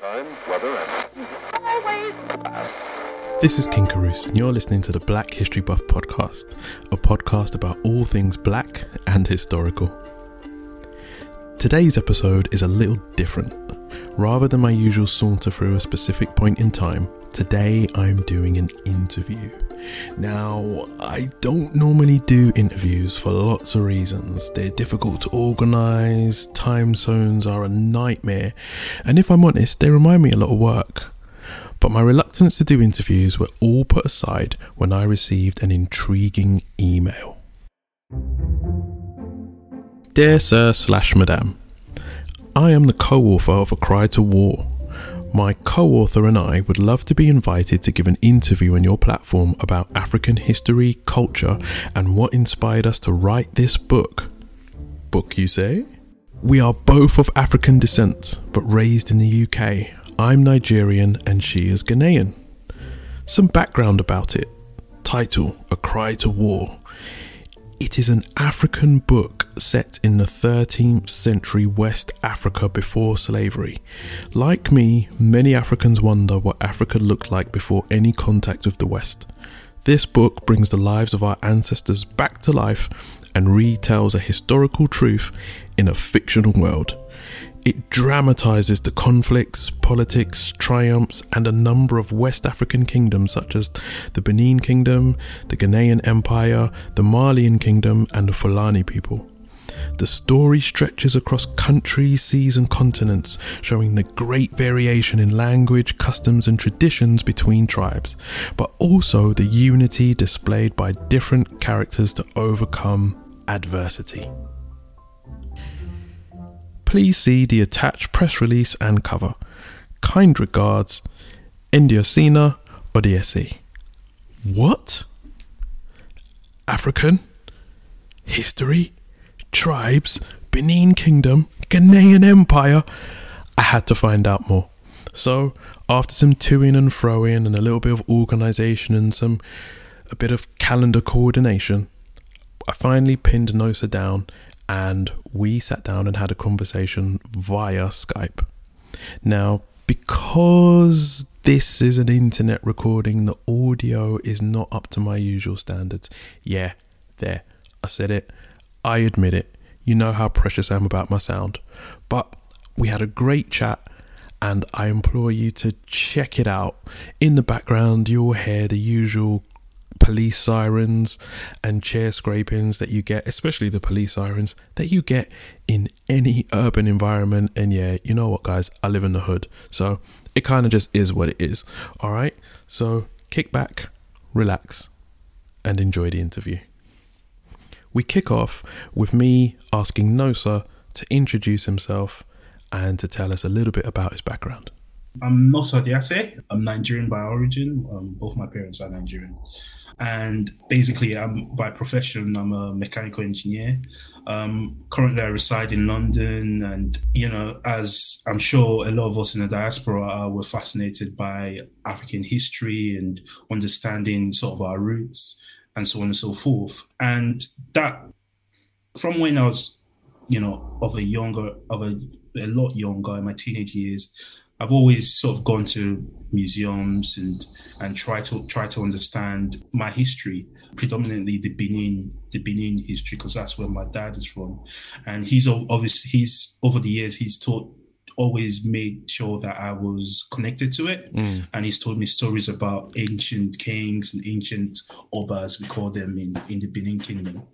Time, weather, and This is King Carouse, and you're listening to the Black History Buff podcast, a podcast about all things black and historical. Today's episode is a little different. Rather than my usual saunter through a specific point in time, today I'm doing an interview. Now, I don't normally do interviews for lots of reasons. They're difficult to organise, time zones are a nightmare, and if I'm honest, they remind me a lot of work. But my reluctance to do interviews were all put aside when I received an intriguing email. Dear Sir slash Madam, I am the co author of A Cry to War. My co author and I would love to be invited to give an interview on your platform about African history, culture, and what inspired us to write this book. Book, you say? We are both of African descent, but raised in the UK. I'm Nigerian and she is Ghanaian. Some background about it. Title A Cry to War. It is an African book set in the 13th century West Africa before slavery. Like me, many Africans wonder what Africa looked like before any contact with the West. This book brings the lives of our ancestors back to life and retells a historical truth in a fictional world. It dramatizes the conflicts, politics, triumphs, and a number of West African kingdoms such as the Benin Kingdom, the Ghanaian Empire, the Malian Kingdom, and the Fulani people. The story stretches across countries, seas, and continents, showing the great variation in language, customs, and traditions between tribes, but also the unity displayed by different characters to overcome adversity please see the attached press release and cover. Kind regards, Indiosina Odiesi. What? African? History? Tribes? Benin Kingdom? Ghanaian Empire? I had to find out more. So, after some toing and froing and a little bit of organisation and some a bit of calendar coordination, I finally pinned Nosa down and we sat down and had a conversation via Skype. Now, because this is an internet recording, the audio is not up to my usual standards. Yeah, there, I said it. I admit it. You know how precious I am about my sound. But we had a great chat, and I implore you to check it out. In the background, you'll hear the usual police sirens and chair scrapings that you get, especially the police sirens that you get in any urban environment. And yeah, you know what, guys, I live in the hood, so it kind of just is what it is. All right, so kick back, relax, and enjoy the interview. We kick off with me asking Nosa to introduce himself and to tell us a little bit about his background. I'm Nosa Diase. I'm Nigerian by origin. Um, both my parents are Nigerian. And basically, I'm by profession, I'm a mechanical engineer. Um, currently, I reside in London. And, you know, as I'm sure a lot of us in the diaspora are, we're fascinated by African history and understanding sort of our roots and so on and so forth. And that, from when I was, you know, of a younger, of a, a lot younger in my teenage years, I've always sort of gone to museums and and try to try to understand my history, predominantly the Benin the Benin history, because that's where my dad is from, and he's obviously he's over the years he's taught always made sure that I was connected to it. Mm. And he's told me stories about ancient kings and ancient obas, we call them in, in the Benin Kingdom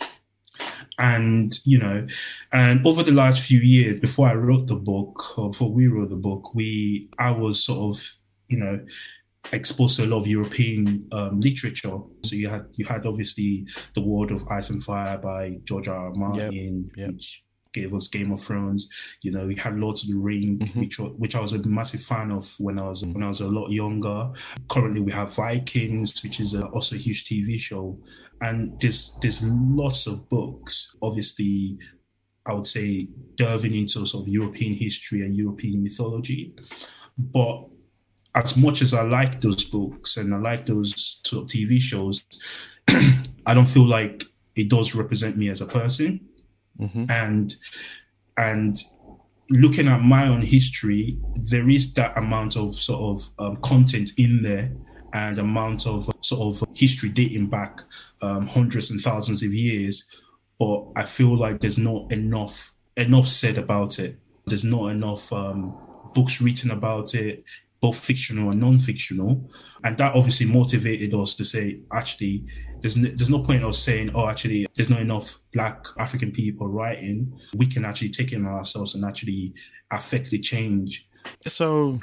and you know and over the last few years before i wrote the book or before we wrote the book we i was sort of you know exposed to a lot of european um, literature so you had you had obviously the world of ice and fire by george r. r martin yep, yep. which gave us Game of Thrones. You know, we had Lord of the Rings, mm-hmm. which which I was a massive fan of when I was mm-hmm. when I was a lot younger. Currently, we have Vikings, which is a, also a huge TV show and there's there's lots of books. Obviously, I would say delving into sort of European history and European mythology, but as much as I like those books and I like those sort of TV shows, I don't feel like it does represent me as a person. Mm-hmm. And and looking at my own history, there is that amount of sort of um, content in there and amount of sort of history dating back um, hundreds and thousands of years. But I feel like there's not enough enough said about it. There's not enough um, books written about it, both fictional and non-fictional, and that obviously motivated us to say, actually, there's no, there's no point of saying, oh, actually, there's not enough Black African people writing. We can actually take it on ourselves and actually affect the change. So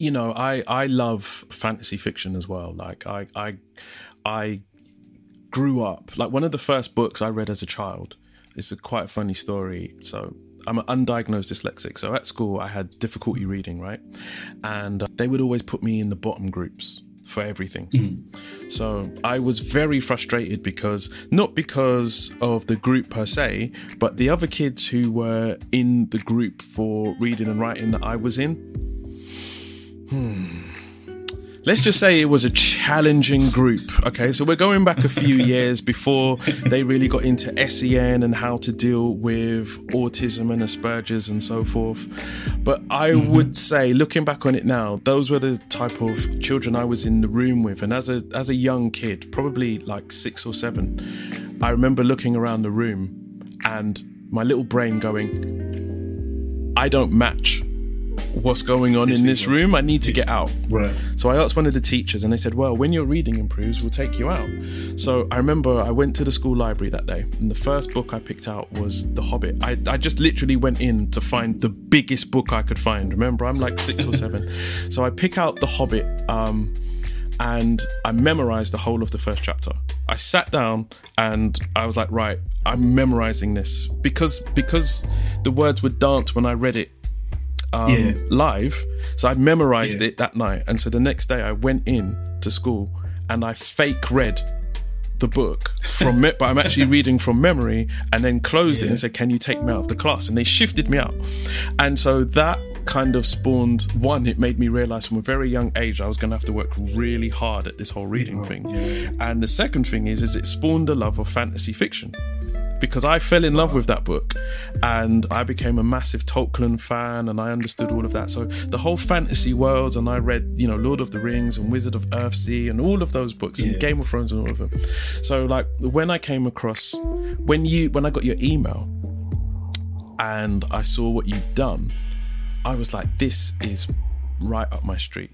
you know, I I love fantasy fiction as well. Like I I I grew up like one of the first books I read as a child. It's a quite funny story. So I'm an undiagnosed dyslexic. So at school I had difficulty reading, right? And uh, they would always put me in the bottom groups for everything. Mm. So I was very frustrated because not because of the group per se, but the other kids who were in the group for reading and writing that I was in Hmm. Let's just say it was a challenging group. Okay, so we're going back a few years before they really got into SEN and how to deal with autism and Asperger's and so forth. But I mm-hmm. would say, looking back on it now, those were the type of children I was in the room with. And as a as a young kid, probably like six or seven, I remember looking around the room and my little brain going, I don't match what's going on in this room. I need to get out. Right. So I asked one of the teachers, and they said, "Well, when your reading improves, we'll take you out." So I remember I went to the school library that day, and the first book I picked out was The Hobbit. I, I just literally went in to find the biggest book I could find. Remember, I'm like six or seven, so I pick out The Hobbit. Um, and I memorized the whole of the first chapter. I sat down and I was like, right, I'm memorizing this because because the words would dance when I read it um, yeah. live. So I memorized yeah. it that night. And so the next day I went in to school and I fake read the book from me- but I'm actually reading from memory and then closed yeah. it and said, Can you take me out of the class? And they shifted me out. And so that kind of spawned one, it made me realize from a very young age I was gonna have to work really hard at this whole reading thing. And the second thing is is it spawned a love of fantasy fiction because I fell in love with that book and I became a massive Tolkien fan and I understood all of that. So the whole fantasy worlds and I read, you know, Lord of the Rings and Wizard of Earthsea and all of those books yeah. and Game of Thrones and all of them. So like when I came across when you when I got your email and I saw what you'd done, I was like, this is right up my street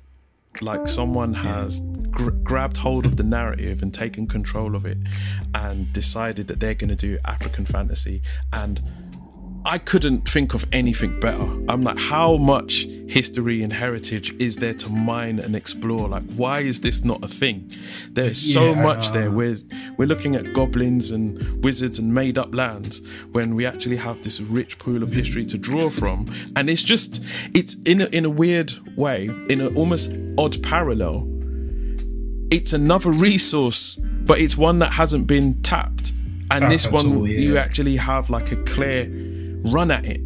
like someone has gr- grabbed hold of the narrative and taken control of it and decided that they're going to do African fantasy and I couldn't think of anything better. I'm like, how much history and heritage is there to mine and explore? Like, why is this not a thing? There's so Yeah, much there. We're we're looking at goblins and wizards and made up lands when we actually have this rich pool of history to draw from. And it's just it's in a, in a weird way, in an almost odd parallel. It's another resource, but it's one that hasn't been tapped. And this one, all, yeah. you actually have like a clear run at it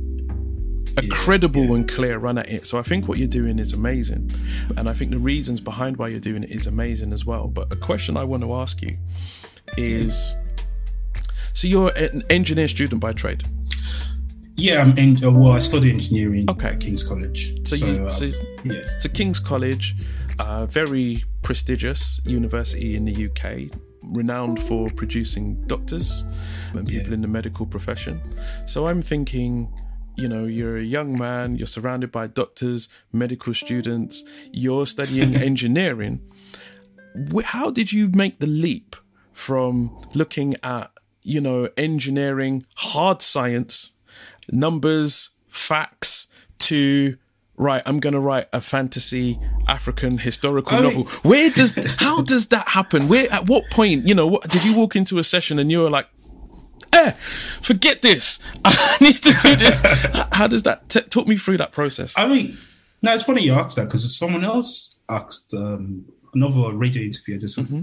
a credible and clear run at it. So I think what you're doing is amazing. And I think the reasons behind why you're doing it is amazing as well. But a question I want to ask you is so you're an engineer student by trade. Yeah, I'm in, uh, well, I study engineering Okay. at King's College. So, you uh, so, yes. so King's College, uh, very prestigious university in the UK, renowned for producing doctors and people Yeah. in the medical profession. So I'm thinking, you know, you're a young man, you're surrounded by doctors, medical students, you're studying engineering. How did you make the leap from looking at, you know, engineering, hard science, numbers, facts, to right, I'm going to write a fantasy African historical oh, I mean- novel. Where does how does that happen? Where at what point, you know, what, did you walk into a session and you were like, eh, forget this. I need to do this. How does that t- talk me through that process? I mean, no, it's funny you asked that because someone else asked um, another radio interview. Just Mm-hmm.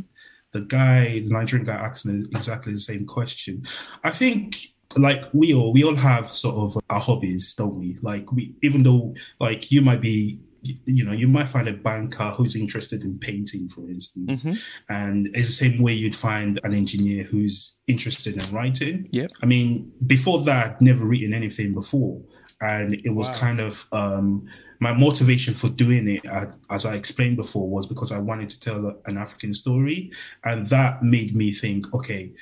the guy, the Nigerian guy, asked me exactly the same question. I think, like we all, we all have sort of our hobbies, don't we? Like we, even though, like you might be. You know, you might find a banker who's interested in painting, for instance, and it's the same way you'd find an engineer who's interested in writing. Yep. I mean, before that, I'd never written anything before. And it was kind of um, my motivation for doing it, as I explained before, was because I wanted to tell an African story. And that made me think, okay,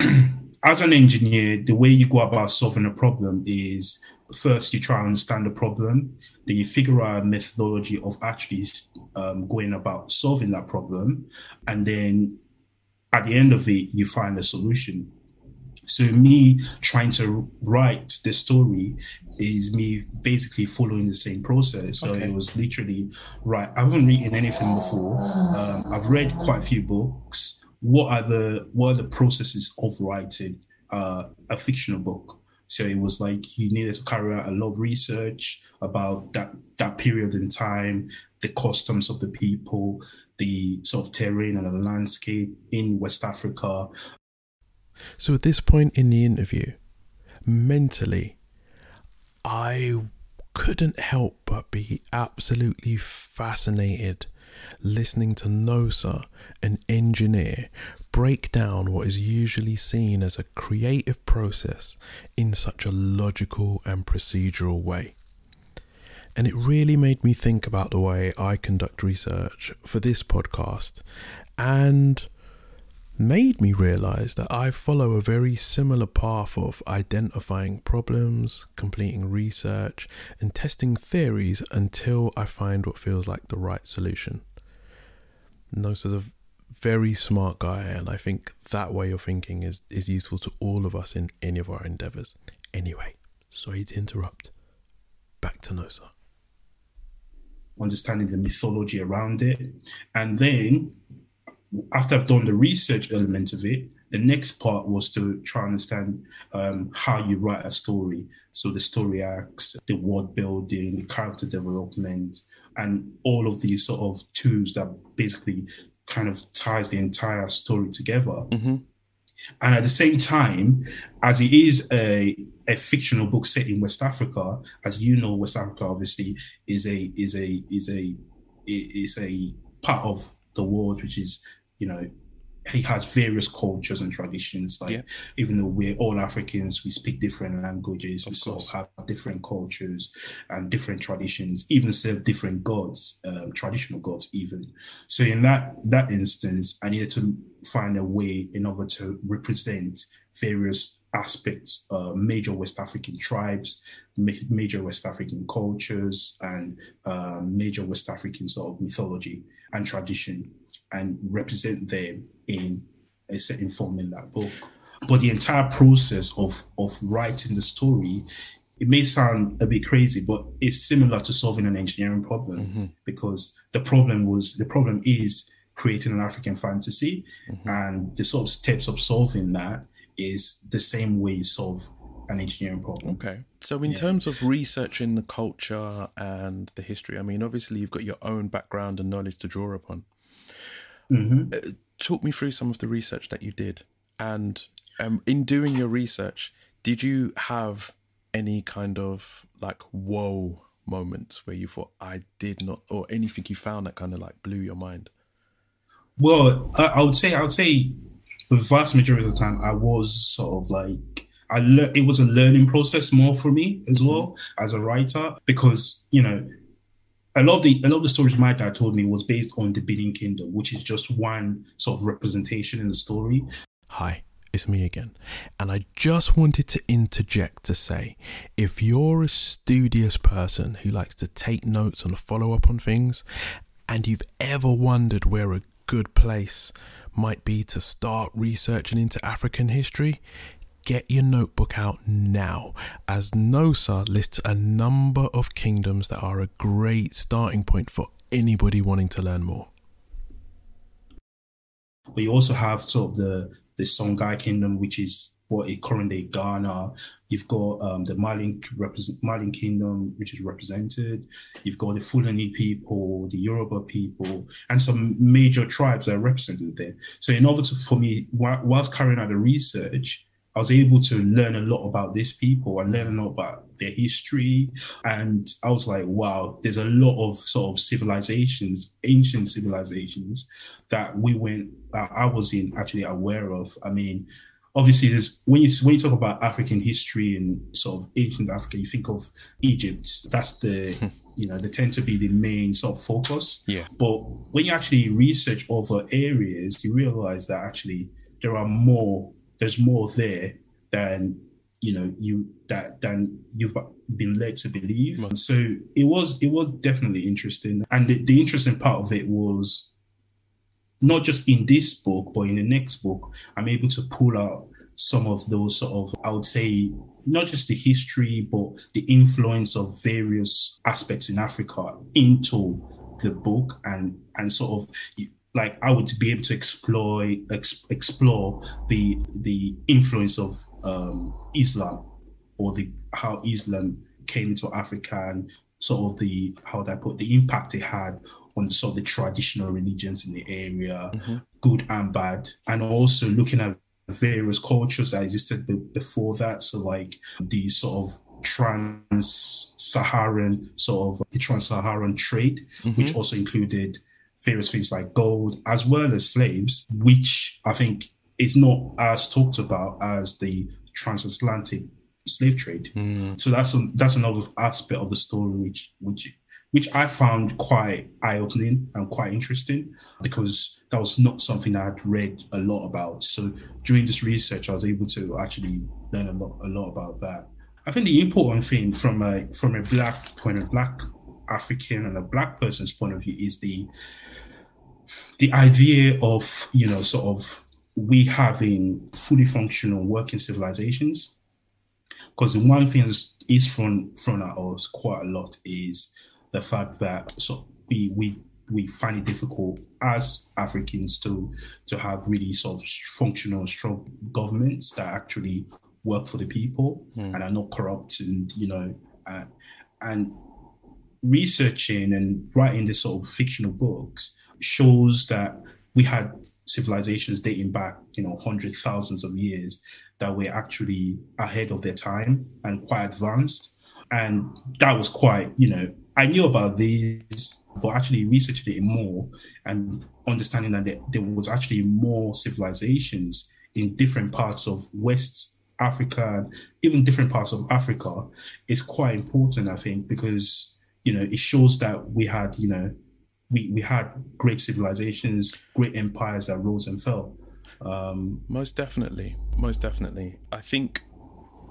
as an engineer, the way you go about solving a problem is first you try and understand the problem, then you figure out a methodology of actually um, going about solving that problem, and then at the end of it, you find a solution. So me trying to write the story is me basically following the same process. So Okay. it was literally right. I haven't written anything before. Um, I've read quite a few books. What are the what are the processes of writing uh, a fictional book? So it was like you needed to carry out a lot of research about that that period in time, the customs of the people, the sort of terrain and the landscape in West Africa, So at this point in the interview, mentally, I couldn't help but be absolutely fascinated listening to Nosa, an engineer, break down what is usually seen as a creative process in such a logical and procedural way. And it really made me think about the way I conduct research for this podcast and made me realize that I follow a very similar path of identifying problems, completing research, and testing theories until I find what feels like the right solution. Nosa's a very smart guy, and I think that way of thinking is, is useful to all of us in any of our endeavors. Anyway, sorry to interrupt. Back to Nosa. understanding the mythology around it. And then after I've done the research element of it, the next part was to try and understand um, how you write a story. So the story acts, the word building, the character development, and all of these sort of tools that basically kind of ties the entire story together. And at the same time, as it is a, a fictional book set in West Africa, as you know, West Africa obviously is a is a is a is a part of the world which is you know he has various cultures and traditions. Like Yeah. even though we're all Africans, we speak different languages. we sort of have different cultures and different traditions. Even serve different gods, um, traditional gods. Even so, in that that instance, I needed to find a way in order to represent various aspects, uh, major West African tribes, ma- major West African cultures, and um, major West African sort of mythology and tradition, and represent them in a certain form in that book. but the entire process of of writing the story it may sound a bit crazy, but it's similar to solving an engineering problem mm-hmm. because the problem was the problem is creating an African fantasy, mm-hmm. and the sort of steps of solving that is the same way you solve an engineering problem. Okay. So, in yeah. terms of researching the culture and the history, I mean, obviously, you've got your own background and knowledge to draw upon. Mm-hmm. Uh, talk me through some of the research that you did. And um, in doing your research, did you have any kind of like whoa moments where you thought, I did not, or anything you found that kind of like blew your mind? Well, I, I would say, I would say the vast majority of the time, I was sort of like, I le- it was a learning process more for me as mm-hmm. well as a writer because you know a lot of the a lot of the stories my dad told me was based on the Benin Kingdom, which is just one sort of representation in the story. Hi, it's me again, and I just wanted to interject to say, if you're a studious person who likes to take notes and follow up on things, and you've ever wondered where a good place might be to start researching into African history, get your notebook out now, as Nosa lists a number of kingdoms that are a great starting point for anybody wanting to learn more. We also have sort of the the Songhai kingdom, which is what is currently Ghana. You've got um, the Malin, represent, Malin kingdom, which is represented. You've got the Fulani people, the Yoruba people, and some major tribes that are represented there. So in order to, for me, whilst carrying out the research, I was able to learn a lot about these people and learn a lot about their history. And I was like, wow, there's a lot of sort of civilizations, ancient civilizations that we went, that I was in actually aware of. I mean, obviously there's when you when you talk about African history and sort of ancient Africa, you think of Egypt. That's the you know they tend to be the main sort of focus. Yeah. But when you actually research other areas, you realize that actually there are more there's more there than you know you that than you've been led to believe. So it was it was definitely interesting, and the, the interesting part of it was not just in this book, but in the next book, I'm able to pull out some of those sort of, I would say, not just the history, but the influence of various aspects in Africa into the book and, and sort of like I would be able to explore ex- explore the the influence of um, Islam or the how Islam came into Africa and sort of the how that put the impact it had on sort of the traditional religions in the area, mm-hmm. good and bad, and also looking at various cultures that existed b- before that. So like the sort of trans-Saharan sort of the trans-Saharan trade, mm-hmm. which also included various things like gold as well as slaves, which I think is not as talked about as the transatlantic slave trade. Mm. So that's a, that's another aspect of the story which which which I found quite eye opening and quite interesting because that was not something I had read a lot about. So during this research, I was able to actually learn a lot a lot about that. I think the important thing from a from a black point of black African and a black person's point of view is the the idea of you know sort of we having fully functional working civilizations because the one thing is thrown thrown at us quite a lot is the fact that so we we we find it difficult as Africans to to have really sort of functional, strong governments that actually work for the people mm. and are not corrupt and you know uh, and researching and writing this sort of fictional books shows that we had civilizations dating back, you know, hundreds, thousands of years that were actually ahead of their time and quite advanced. And that was quite, you know, I knew about these, but actually researching it more and understanding that there, there was actually more civilizations in different parts of West Africa, and even different parts of Africa, is quite important, I think, because you know it shows that we had, you know, we, we had great civilizations, great empires that rose and fell. Um, most definitely, most definitely. I think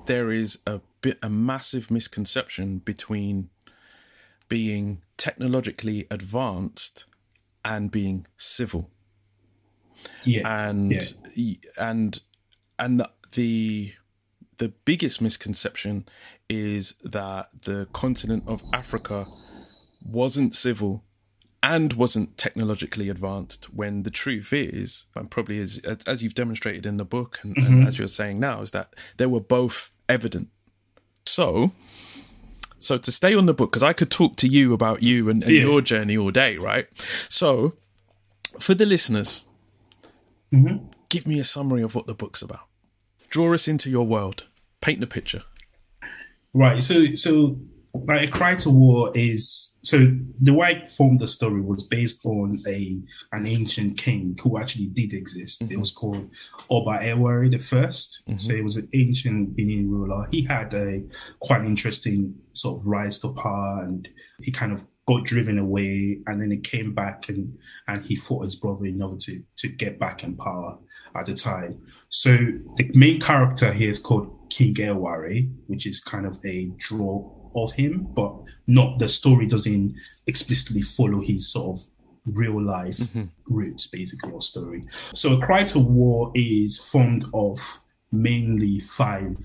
there is a bit a massive misconception between being technologically advanced and being civil. Yeah, and yeah. and and the the biggest misconception is that the continent of Africa wasn't civil and wasn't technologically advanced when the truth is and probably is as you've demonstrated in the book and, mm-hmm. and as you're saying now is that they were both evident so so to stay on the book because i could talk to you about you and, and yeah. your journey all day right so for the listeners mm-hmm. give me a summary of what the book's about draw us into your world paint the picture right so so like a cry to war is so the way I formed the story was based on a an ancient king who actually did exist. Mm-hmm. It was called Oba Ewari the 1st mm-hmm. So it was an ancient Benin ruler. He had a quite interesting sort of rise to power, and he kind of got driven away, and then he came back and and he fought his brother in order to to get back in power at the time. So the main character here is called King Ewari, which is kind of a draw of him, but not the story doesn't explicitly follow his sort of real life mm-hmm. roots, basically, or story. So, A Cry to War is formed of mainly five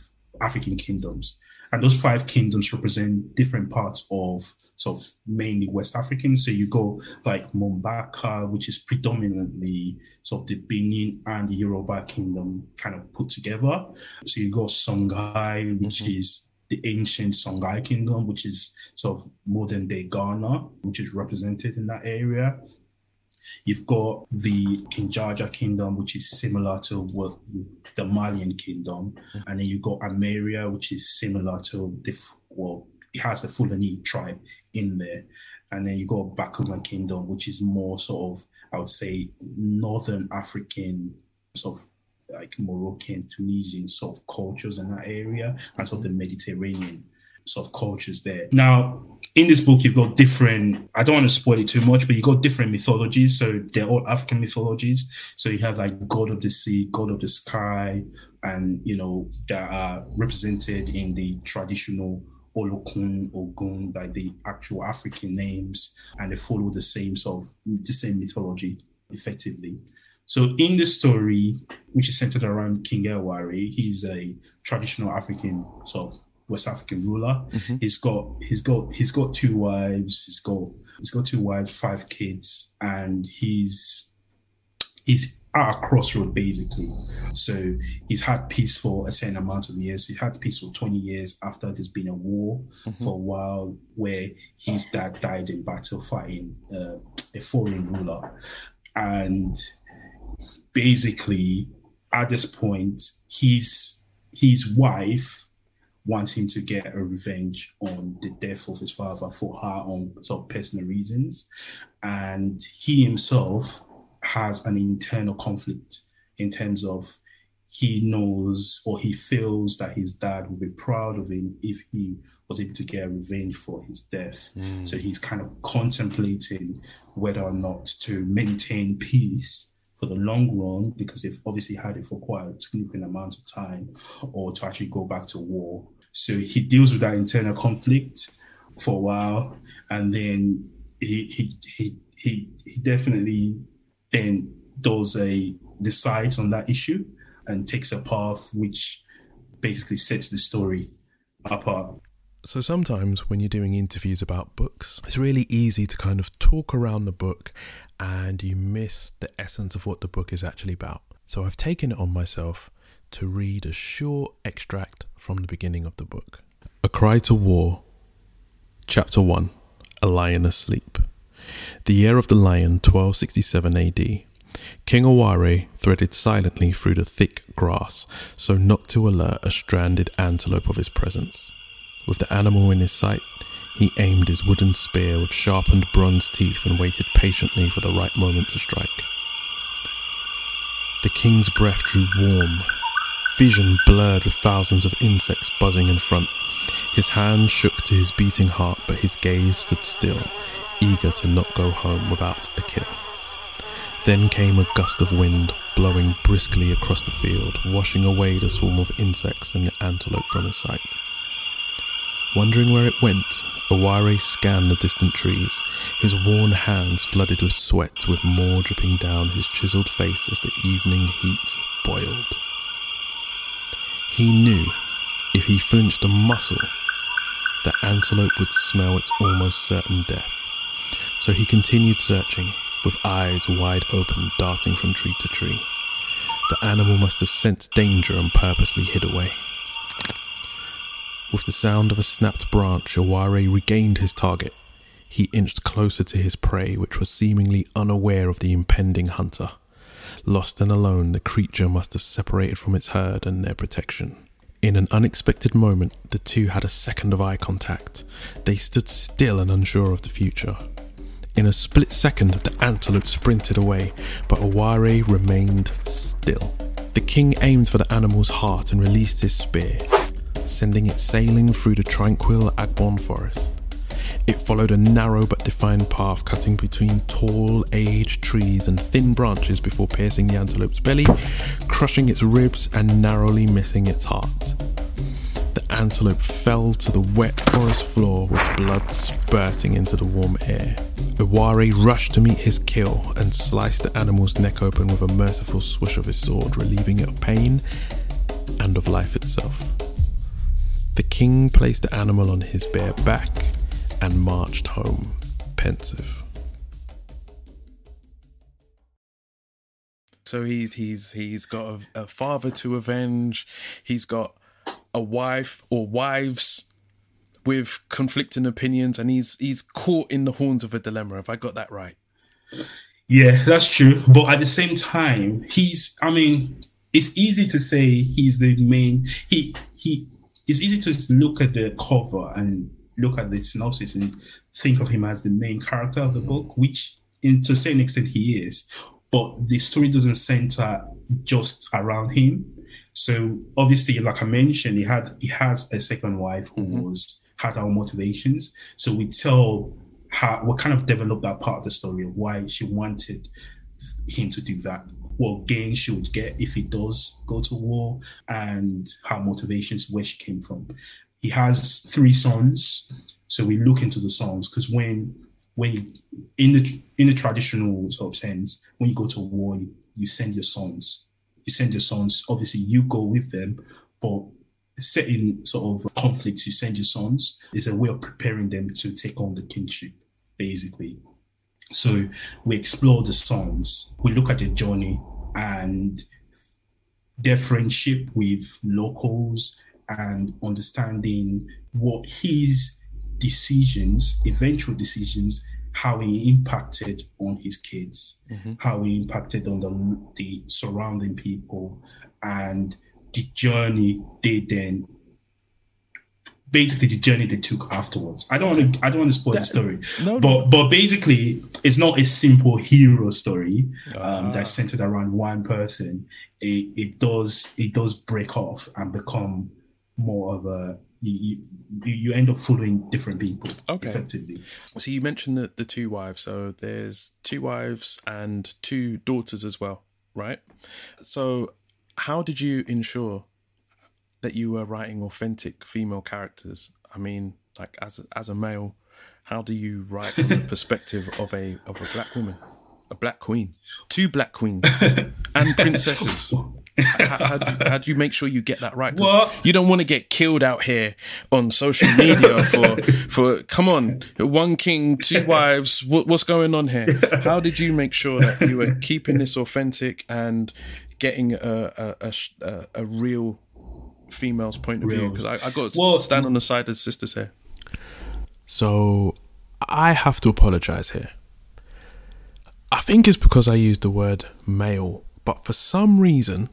African kingdoms. And those five kingdoms represent different parts of sort of mainly West African. So you go like Mombaka, which is predominantly sort of the Benin and the Yoruba kingdom kind of put together. So you go Songhai, which mm-hmm. is the ancient Songhai kingdom, which is sort of modern day Ghana, which is represented in that area. You've got the Kinjaja kingdom, which is similar to what the Malian kingdom, and then you've got Ameria, which is similar to the well, it has the Fulani tribe in there, and then you got Bakuma kingdom, which is more sort of I would say northern African sort of like Moroccan, Tunisian sort of cultures in that area and sort of the Mediterranean sort of cultures there. Now, in this book, you've got different, I don't want to spoil it too much, but you've got different mythologies. So they're all African mythologies. So you have like God of the sea, God of the sky, and, you know, that are represented in the traditional Olokun, Ogun, like the actual African names, and they follow the same sort of, the same mythology effectively. So in the story, which is centered around King Ewari, he's a traditional African sort of West African ruler. Mm-hmm. He's got he's got he's got two wives. He's got he's got two wives, five kids, and he's he's at a crossroad basically. So he's had peace for a certain amount of years. He had peace for 20 years after there's been a war mm-hmm. for a while where his dad died in battle fighting uh, a foreign ruler. And basically at this point his his wife wants him to get a revenge on the death of his father for her own sort of personal reasons and he himself has an internal conflict in terms of he knows or he feels that his dad would be proud of him if he was able to get revenge for his death. Mm. So he's kind of contemplating whether or not to maintain peace for the long run because they've obviously had it for quite a significant amount of time or to actually go back to war. So he deals with that internal conflict for a while and then he he he he, he definitely then does a decides on that issue and takes a path which basically sets the story apart. So sometimes when you're doing interviews about books, it's really easy to kind of talk around the book and you miss the essence of what the book is actually about. So I've taken it on myself to read a short extract from the beginning of the book. A Cry to War, Chapter 1 A Lion Asleep. The year of the lion, 1267 AD. King Ewari threaded silently through the thick grass so not to alert a stranded antelope of his presence. With the animal in his sight, he aimed his wooden spear with sharpened bronze teeth and waited patiently for the right moment to strike. The king's breath drew warm, vision blurred with thousands of insects buzzing in front. His hand shook to his beating heart, but his gaze stood still, eager to not go home without a kill. Then came a gust of wind, blowing briskly across the field, washing away the swarm of insects and the antelope from his sight. Wondering where it went, Ewari scanned the distant trees, his worn hands flooded with sweat, with more dripping down his chiseled face as the evening heat boiled. He knew if he flinched a muscle, the antelope would smell its almost certain death. So he continued searching, with eyes wide open, darting from tree to tree. The animal must have sensed danger and purposely hid away. With the sound of a snapped branch, Ewari regained his target. He inched closer to his prey, which was seemingly unaware of the impending hunter. Lost and alone, the creature must have separated from its herd and their protection. In an unexpected moment, the two had a second of eye contact. They stood still and unsure of the future. In a split second, the antelope sprinted away, but Ewari remained still. The king aimed for the animal's heart and released his spear, sending it sailing through the tranquil Agbon forest. Followed a narrow but defined path cutting between tall, aged trees and thin branches before piercing the antelope's belly, crushing its ribs, and narrowly missing its heart. The antelope fell to the wet forest floor with blood spurting into the warm air. Ewari rushed to meet his kill and sliced the animal's neck open with a merciful swish of his sword, relieving it of pain and of life itself. The king placed the animal on his bare back and marched home, pensive. So he's he's he's got a, a father to avenge. He's got a wife or wives with conflicting opinions, and he's he's caught in the horns of a dilemma. Have I got that right? Yeah, that's true. But at the same time, he's. I mean, it's easy to say he's the main. He he. It's easy to look at the cover and look at the synopsis and think of him as the main character of the book, which, in to a certain extent, he is. But the story doesn't center just around him. So obviously, like I mentioned, he had he has a second wife who mm-hmm. was had our motivations. So we tell how we kind of develop that part of the story of why she wanted him to do that what gain she would get if he does go to war and her motivations where she came from he has three sons so we look into the sons because when when you in the in the traditional sort of sense when you go to war you, you send your sons you send your sons obviously you go with them but certain sort of conflicts you send your sons is a way of preparing them to take on the kingship basically. So we explore the sons we look at their journey and their friendship with locals and understanding what his decisions, eventual decisions, how he impacted on his kids, mm-hmm. how he impacted on the, the surrounding people, and the journey they then basically the journey they took afterwards. I don't want to I don't want to spoil that, the story, no, but no. but basically it's not a simple hero story um, uh. that's centered around one person. It, it does it does break off and become more of a you, you, you end up following different people okay. effectively. So you mentioned the, the two wives. So there's two wives and two daughters as well, right? So how did you ensure that you were writing authentic female characters? I mean, like as a, as a male, how do you write from the perspective of a of a black woman, a black queen, two black queens, and princesses? how, how, do, how, do you make sure you get that right? What? You don't want to get killed out here on social media for for come on, one king, two wives. What, what's going on here? How did you make sure that you were keeping this authentic and getting a a, a, a, a real female's point of real. view? Because I, I got to well, stand on the mm. side of sisters here. So I have to apologize here. I think it's because I used the word male, but for some reason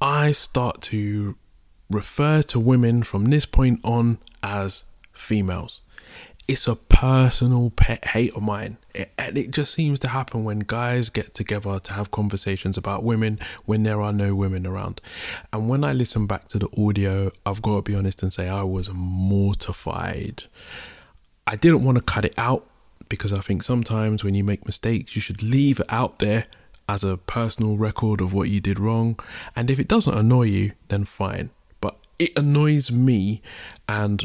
I start to refer to women from this point on as females. It's a personal pet hate of mine. It, and it just seems to happen when guys get together to have conversations about women when there are no women around. And when I listen back to the audio, I've got to be honest and say I was mortified. I didn't want to cut it out because I think sometimes when you make mistakes, you should leave it out there as a personal record of what you did wrong. And if it doesn't annoy you, then fine. But it annoys me, and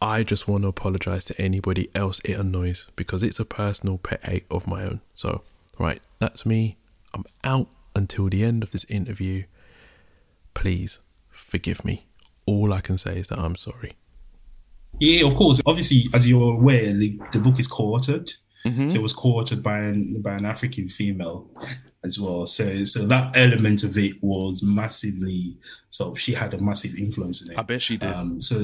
I just want to apologize to anybody else it annoys because it's a personal pet hate of my own. So, right, that's me. I'm out until the end of this interview. Please forgive me. All I can say is that I'm sorry. Yeah, of course. Obviously, as you're aware, the, the book is co-authored. Mm-hmm. So it was co-authored by an by an African female as well. So so that element of it was massively so she had a massive influence in it. I bet she did. Um, so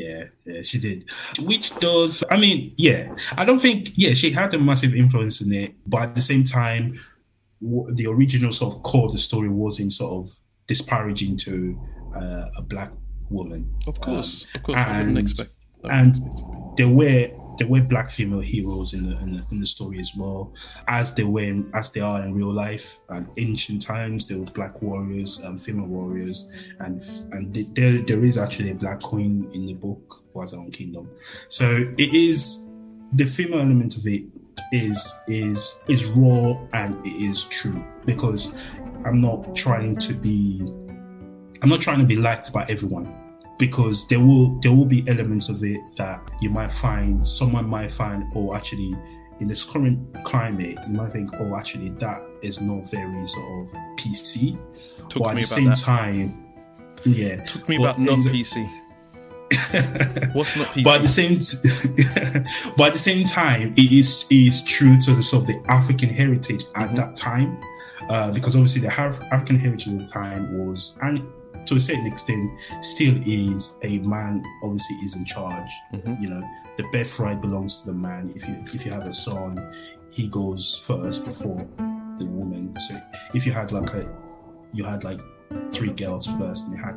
yeah, yeah, she did. Which does, I mean, yeah, I don't think, yeah, she had a massive influence in it, but at the same time, the original sort of core of the story wasn't sort of disparaging to uh, a black woman. of course, Um, of course, I wouldn't and- expect. and there were there were black female heroes in the, in the in the story as well as they were in, as they are in real life and ancient times there were black warriors and female warriors and and there there is actually a black queen in the book was own kingdom. So it is the female element of it is is is raw and it is true because i'm not trying to be i'm not trying to be liked by everyone because there will there will be elements of it that you might find someone might find oh actually in this current climate you might think oh actually that is not very sort of pc Talk to but at me the about same that. time yeah Talk to me about non PC. What's not PC? but at the same t- but at the same time it is it is true to the sort of the african heritage at Mm-hmm. that time uh, because obviously the Af- african heritage at the time was and to a certain extent still is a man obviously is in charge. Mm-hmm. you know the birthright belongs to the man. If you if you have a son he goes first before the woman. So if you had like a you had like three girls first and you had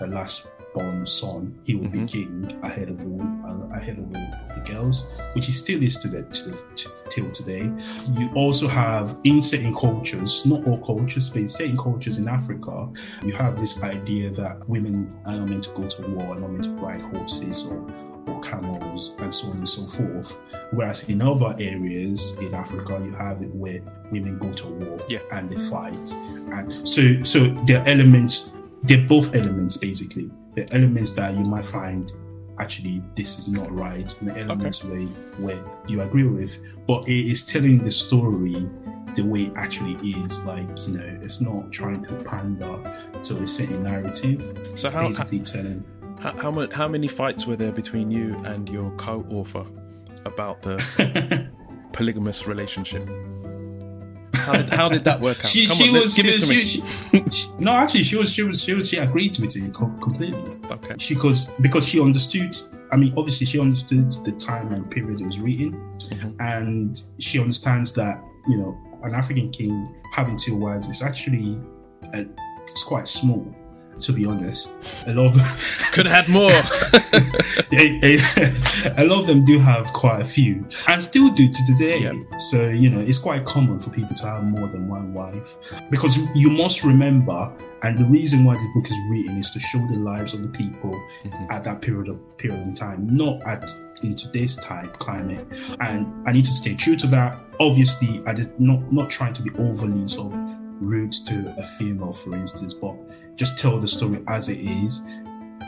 the last born son he would be king ahead of the uh, ahead of the, the girls which he still is to the to, to, till today you also have in certain cultures not all cultures but in certain cultures in africa you have this idea that women are not meant to go to war are not meant to ride horses or or camels and so on and so forth. Whereas in other areas in Africa, you have it where women go to war Yeah. and they fight. And so, so there are elements, they're both elements basically. The elements that you might find actually this is not right, and the elements where, where you agree with, but it is telling the story the way it actually is. Like, you know, it's not trying to pander to a certain narrative. So it's how- basically telling How, how much? How many fights were there between you and your co-author about the polygamous relationship? How did, how did that work out? She, Come she on, was, give she, it to she, me. she- she- no, actually, she was, she was, she was, she agreed with it completely. Okay. She because because she understood. I mean, obviously, she understood the time and period it was written, Mm-hmm. and she understands that you know an African king having two wives is actually uh it's quite small. To be honest, a lot of Could have had more. a, a- a lot of them do have quite a few and still do to today. Yep. So, you know, it's quite common for people to have more than one wife because you must remember, and the reason why this book is written is to show the lives of the people mm-hmm. at that period of period in time, not at in today's time climate. And I need to stay true to that. Obviously, I did not not trying to be overly sort of rude to a female, for instance, but just tell the story as it is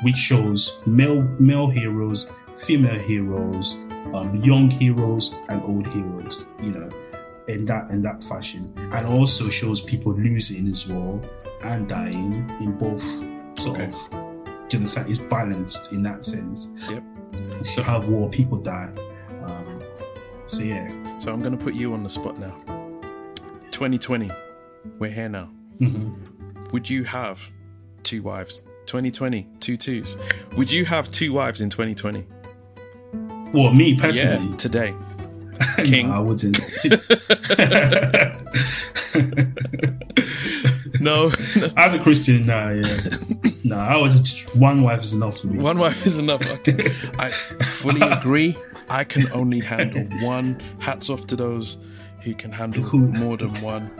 which shows male male heroes, female heroes, um, young heroes, and old heroes. You know, in that in that fashion, and also shows people losing as well and dying in both sort Okay. of genocide is balanced in that sense. Yep. So you have war, people die. Um, so yeah, So I'm going to put you on the spot now. 2020, we're here now. Mm-hmm. Would you have two wives? 2020, two twos. Would you have two wives in 2020? well, me Yeah, personally, today. no, King. I wouldn't. No, As a Christian, nah, yeah, nah. I would one wife is enough for me. one wife is enough. Okay. I fully agree. I can only handle one. Hats off to those who can handle more than one.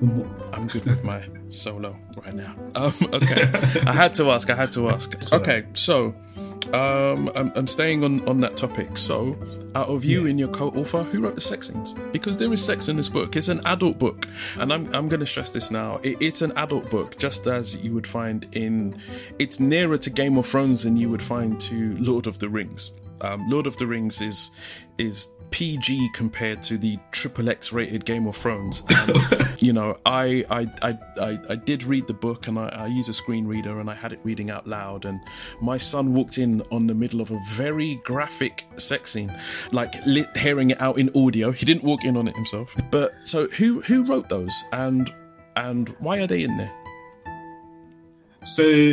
I'm good with my solo right now. Um, okay, I had to ask. I had to ask. Okay, so um, I'm, I'm staying on on that topic. So, out of you and your co-author, who wrote the sex scenes? Because there is sex in this book. It's an adult book, and I'm I'm going to stress this now. It, it's an adult book, just as you would find in. It's nearer to Game of Thrones than you would find to Lord of the Rings. Um, Lord of the Rings is is PG compared to the triple X rated Game of Thrones. And, you know, I, I I, I I did read the book and I, I use a screen reader and I had it reading out loud. And my son walked in on the middle of a very graphic sex scene, like lit, hearing it out in audio. He didn't walk in on it himself. But so who who wrote those and and why are they in there? So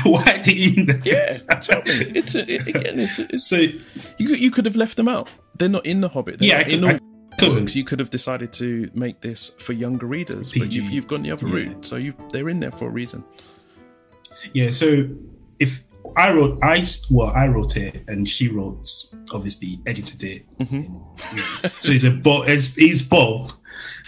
why are they in there? Yeah, tell me. It's a, it, again, it's, a, it's So you you could have left them out. They're not in the Hobbit. They're Yeah, could- in all couldn't. books. You could have decided to make this for younger readers, but you've you've gone the other Yeah. route. So you they're in there for a reason. yeah, so if I wrote, I well, I wrote it, and she wrote, obviously edited it. Mm-hmm. Yeah. So it's a both. It's, it's both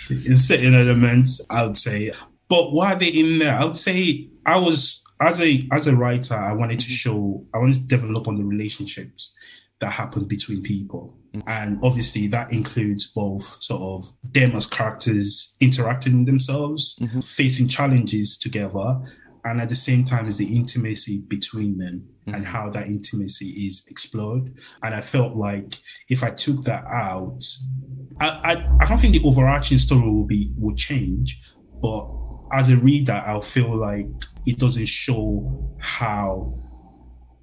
in certain elements. I would say, but why are they in there? I would say I was as a as a writer, I wanted to mm-hmm. show, I wanted to develop on the relationships that happen between people. And obviously, that includes both sort of them as characters interacting with themselves, mm-hmm. facing challenges together, and at the same time, is the intimacy between them and mm-hmm. how that intimacy is explored. And I felt like if I took that out, I, I, I don't think the overarching story will be will change, but as a reader, I'll feel like it doesn't show how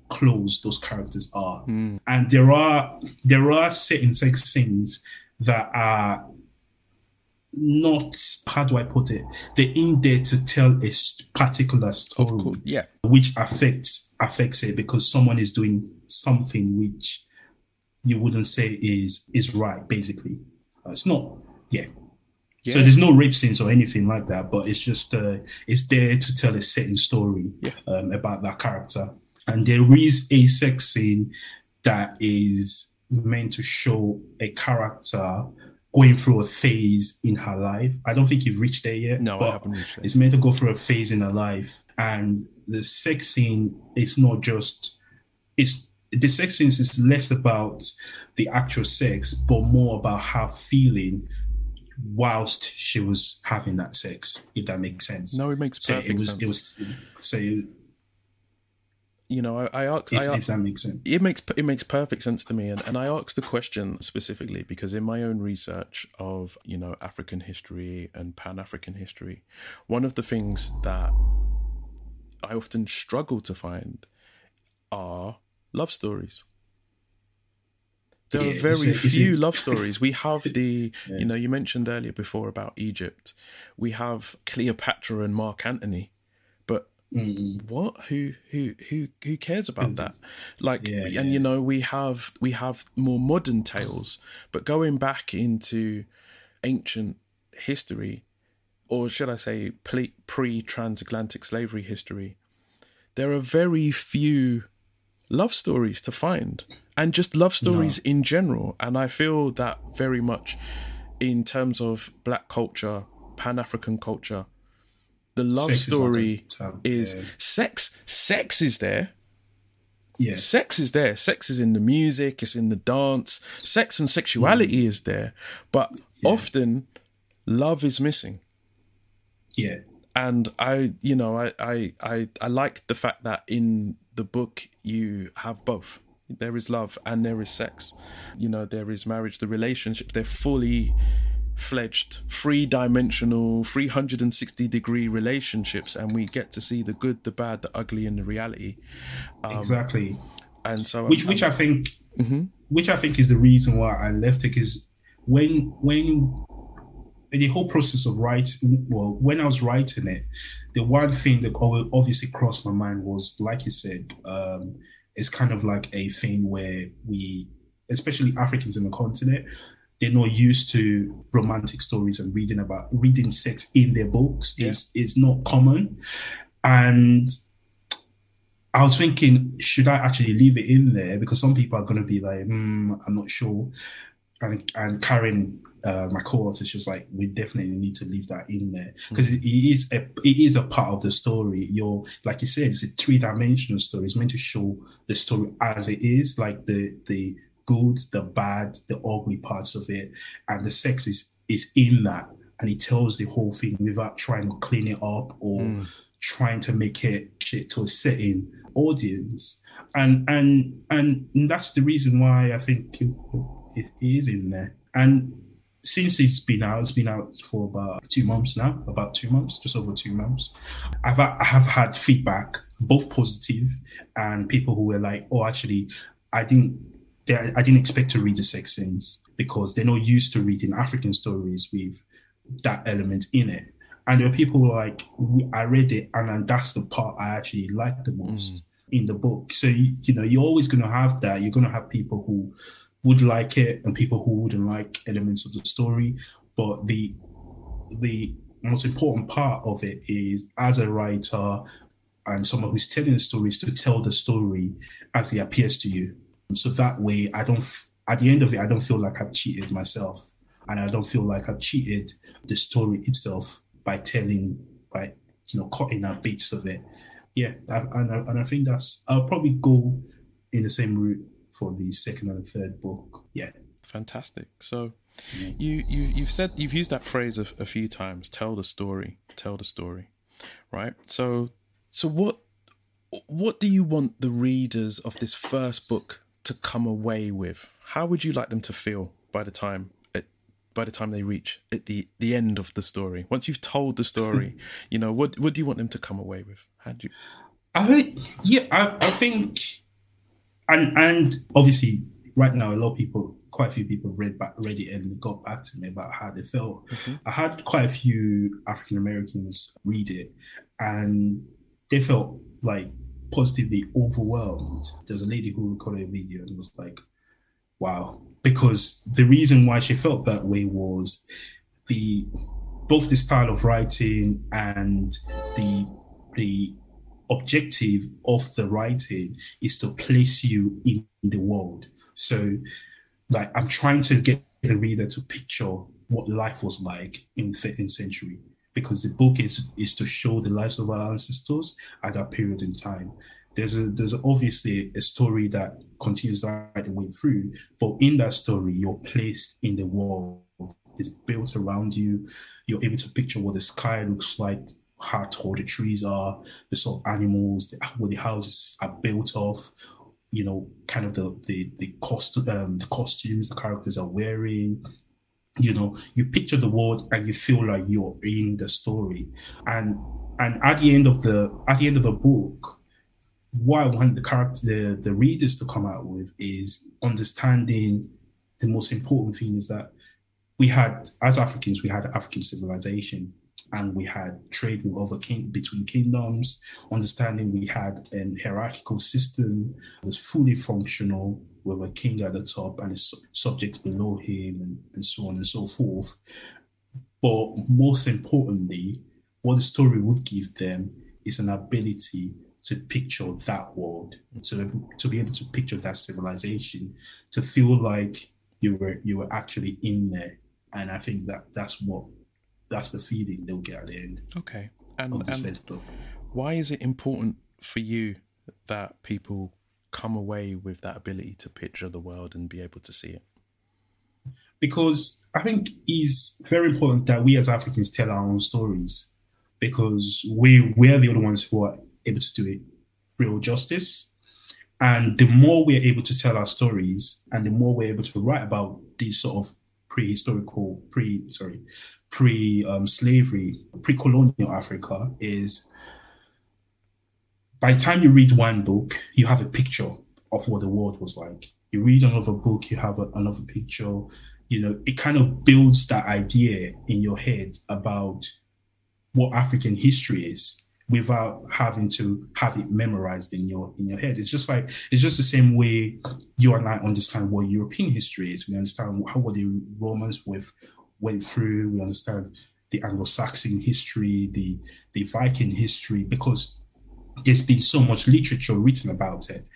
close those characters are. And there are there are certain sex scenes that are not how do I put it? They're in there to tell a particular story Yeah. which affects affects it because someone is doing something which you wouldn't say is is right basically Uh, it's not yeah. so there's no rape scenes or anything like that but it's just uh it's there to tell a certain story Yeah. um, about that character and there is a sex scene that is meant to show a character going through a phase in her life i don't think you've reached there yet No, I haven't reached there. it's meant to go through a phase in her life and the sex scene is not just it's the sex scene is less about the actual sex but more about her feeling whilst she was having that sex if that makes sense No, it makes so perfect it was sense. it was so you know, I, I asked, if, I if that makes sense it makes it makes perfect sense to me, and, and I asked the question specifically because in my own research of you know African history and Pan African history, one of the things that I often struggle to find are love stories. There Yeah, are very a- it's a- few love stories. We have the, you know, you mentioned earlier before about Egypt. We have Cleopatra and Mark Antony, but what? Who who who who cares about mm. that? Like, Yeah, and yeah. you know, we have we have more modern tales, but going back into ancient history, or should I say, pre transatlantic slavery history, there are very few love stories to find and just love stories in general and i feel that very much in terms of black culture pan-african culture the love Sex is like story tab- is yeah. sex sex is there yes sex is there sex is in the music it's in the dance sex and sexuality Mm. is there but often love is missing yeah and I, you know, I, I, I, I like the fact that in the book you have both. There is love and there is sex. You know, there is marriage. The relationship they're fully fledged, three dimensional, three hundred and sixty degree relationships, and we get to see the good, the bad, the ugly, and the reality. exactly And so, which I'm- which I think Mm-hmm. which I think is the reason why I left it because when when in the whole process of writing well when I was writing it the one thing that obviously crossed my mind was like you said um it's kind of like a thing where we especially Africans in the continent they're not used to romantic stories and reading about reading sex in their books is is not common and I was thinking, should I actually leave it in there? Because some people are going to be like, hmm, I'm not sure. And and Karen, uh, my co-author, she's like, we definitely need to leave that in there because it, it is a it is a part of the story. You're like you said, it's a three dimensional story. It's meant to show the story as it is, like the the good, the bad, the ugly parts of it, and the sex is is in that, and he tells the whole thing without trying to clean it up or hmm. trying to make it shit to a certain audience and and and that's the reason why i think it is in there. And since it's been out, it's been out for about two months now, about two months, just over two months. I've I have had feedback, both positive and people who were like, "Oh, actually, I didn't, I didn't expect to read the sex scenes because they're not used to reading African stories with that element in it." And there are people like, "I read it, and that's the part I actually like the most." Mm. In the book, so you, you know you're always going to have that. You're going to have people who would like it and people who wouldn't like elements of the story. But the the most important part of it is as a writer and someone who's telling the stories to tell the story as it appears to you. So that way, I don't. At the end of it, I don't feel like I've cheated myself, and I don't feel like I've cheated the story itself by telling, by you know, cutting out bits of it. Yeah, and I, and I think that's. I'll probably go in the same route for the second and third book. Yeah. Fantastic. So you, you you've said you've used that phrase a, a few times, tell the story, tell the story. Right? So so what what do you want the readers of this first book to come away with? How would you like them to feel by the time by the time they reach at the the end of the story? Once you've told the story, you know, what what do you want them to come away with? How do you I think yeah, I, I think and and obviously right now a lot of people quite a few people read back read it and got back to me about how they felt mm-hmm. i had quite a few african americans read it and they felt like positively overwhelmed. There's a lady who recorded a video and was like wow. Because the reason why she felt that way was the both the style of writing and the the objective of the writing is to place you in the world. So, like, I'm trying to get the reader to picture what life was like in the 13th century because the book is is to show the lives of our ancestors at that period in time. There's a there's obviously a story that continues right the way through, but in that story, you're placed in the world. It's built around you. You're able to picture what the sky looks like how tall the trees are, the sort of animals, the, what the houses are built of, you know, kind of the the the cost um, the costumes the characters are wearing. You know, you picture the world and you feel like you're in the story. And and at the end of the at the end of the book, what I want the character the, the readers to come out with is understanding the most important thing is that we had as Africans, we had African civilization and we had trade with other king between kingdoms, understanding we had an hierarchical system that was fully functional with a king at the top and his subjects below him and, and so on and so forth. But most importantly, what the story would give them is an ability to picture that world, to, to be able to picture that civilization, to feel like you were you were actually in there. And I think that that's what that's the feeling they'll get at the end. Okay. And, and why is it important for you that people come away with that ability to picture the world and be able to see it? Because I think it's very important that we as Africans tell our own stories because we we're the only ones who are able to do it real justice. And the more we're able to tell our stories and the more we're able to write about these sort of prehistorical, pre sorry, pre-slavery, um, pre-colonial Africa is by the time you read one book, you have a picture of what the world was like. You read another book, you have a, another picture. You know, it kind of builds that idea in your head about what African history is without having to have it memorized in your in your head. It's just like it's just the same way you and I understand what European history is. We understand how what the Romans with went through. We understand the Anglo-Saxon history, the the Viking history, because there's been so much literature written about it.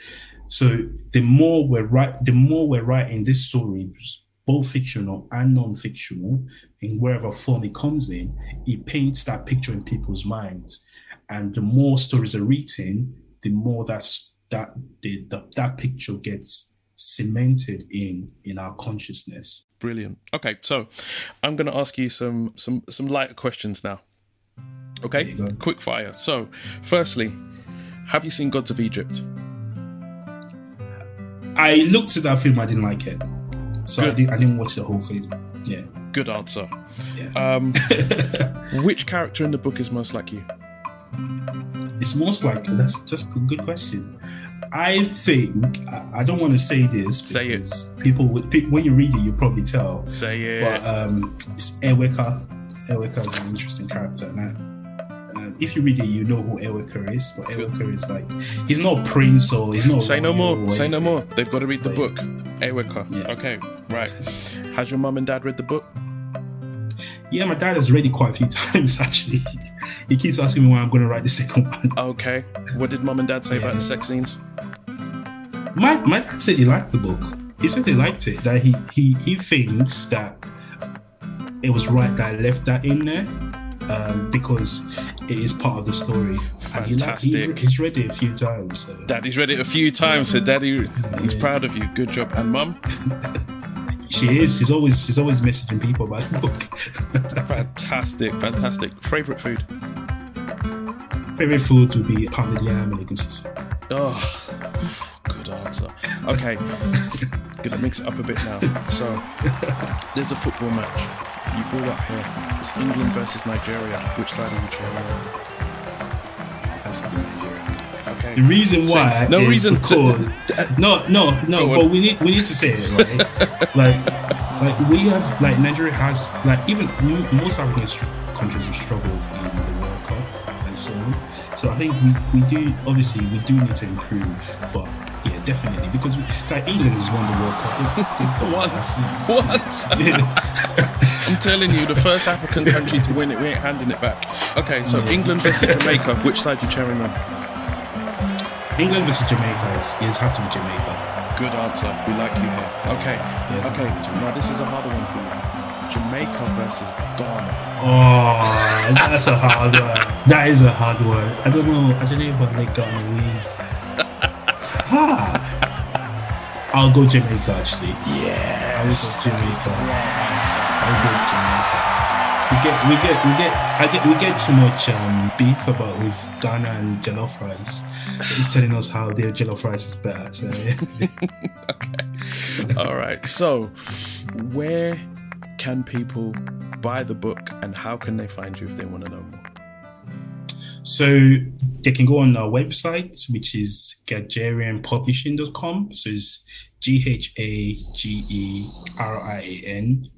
So the more we're right, the more we're writing these stories, both fictional and non-fictional, in wherever form it comes in, it paints that picture in people's minds. And the more stories are written, the more that's that the, the that picture gets cemented in in our consciousness. Brilliant. Okay, so I'm going to ask you some some some lighter questions now. Okay, quick fire. So, firstly, have you seen Gods of Egypt? I looked at that film. I didn't like it. So I, did, I didn't watch the whole thing. Yeah. Good answer. Yeah. Um, which character in the book is most like you? It's most like that's just a good question. I think I, don't want to say this Say it. people would when you read it you probably tell. Say it. But um, it's Eweka. Eweka is an interesting character, and I, if you read it, you know who Eweka is. But Eweka is like he's not a prince or he's not. Say no more. or Say no more. They've got to read the book. Eweka. Yeah. Okay, right. Has your mum and dad read the book? Yeah, my dad has read it quite a few times actually. He keeps asking me when I'm going to write the second one. Okay. What did mum and dad say about the sex scenes? My my dad said he liked the book. He said he liked it. That he he he thinks that it was right that I left that in there um, because it is part of the story. And he liked, he, Fantastic. he's read it a few times. So. Daddy's read it a few times, so daddy, he's proud of you. Good job. And mum? She is. She's always she's always messaging people about the book. Fantastic, fantastic. Favorite food? Favorite food would be pounded yam and soup. Oh, good answer. Okay, gonna mix it up a bit now. So, there's a football match. You ball up here. It's England versus Nigeria. Which side are you cheering on? That's Nigeria. Okay. The reason why no reason. because no no no but we need we need to say it right like like we have like Nigeria has like even most African countries have struggled in the World Cup and so on so I think we, we do obviously we do need to improve but yeah definitely because like England has won the World Cup Once, once. I'm telling you, the first African country to win it, we ain't handing it back. Okay, so England versus Jamaica. Which side you cheering on? England versus Jamaica is, is have to be Jamaica Good answer. We like you here. Okay, Yeah. okay. Now this is a harder one for you. Jamaica versus Ghana. Oh, that's a hard one. That is a hard one. I don't know. I don't know if I'll let Ghana win. Ah. I'll go Jamaica actually. Yeah. I will that go Jamaica. I'll go Jamaica. We get, we get, we get, I get, we get too much um, beef about with Ghana and jollof rice. It's telling us how their jollof rice is better. So All right. So, where can people buy the book, and how can they find you if they want to know more? So they can go on our website, which is ghagerianpublishing.com. So it's G H A G E R I A N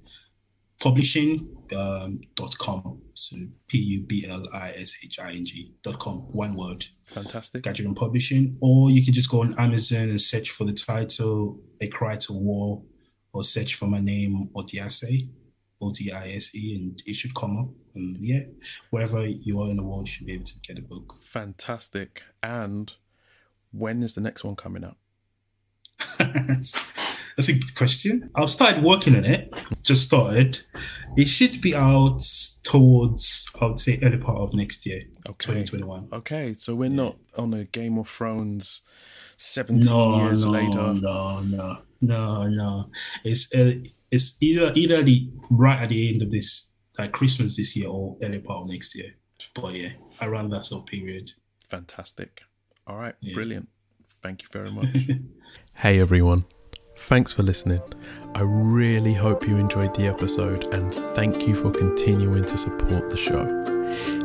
publishing um, dot com. So P U B L I S H I N G dot com. One word. Fantastic. Ghagerian Publishing. Or you can just go on Amazon and search for the title A Cry to War or search for my name Otiase. O T I S E and it should come up. And yeah, wherever you are in the world, you should be able to get a book. Fantastic. And when is the next one coming out? That's a good question. I've started working on it. Just started. It should be out towards, I would say, early part of next year, Okay. 2021. Okay, so we're not on a Game of Thrones 17 No, years no, later. no, no, no, no. It's uh, it's either either the right at the end of this like Christmas this year or early part of next year. But yeah, around that sort of period. Fantastic. All right, Yeah. brilliant. Thank you very much. hey everyone, thanks for listening. I really hope you enjoyed the episode and thank you for continuing to support the show.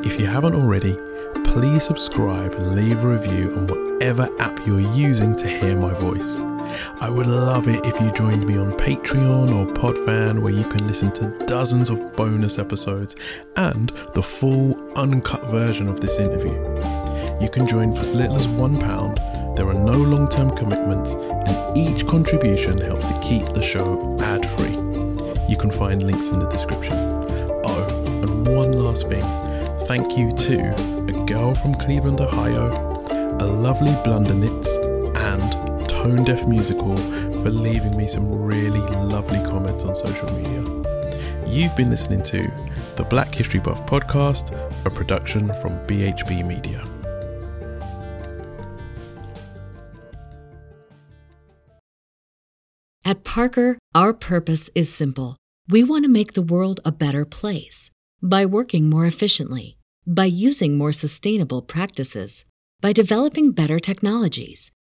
If you haven't already, please subscribe and leave a review on whatever app you're using to hear my voice. I would love it if you joined me on Patreon or Podfan, where you can listen to dozens of bonus episodes and the full uncut version of this interview. You can join for as little as £1. There are no long term commitments, and each contribution helps to keep the show ad free. You can find links in the description. Oh, and one last thing thank you to a girl from Cleveland, Ohio, a lovely Blundernits, and Tone Deaf Musical for leaving me some really lovely comments on social media. You've been listening to the Black History Buff podcast, a production from BHB Media. At Parker, our purpose is simple. We want to make the world a better place by working more efficiently, by using more sustainable practices, by developing better technologies.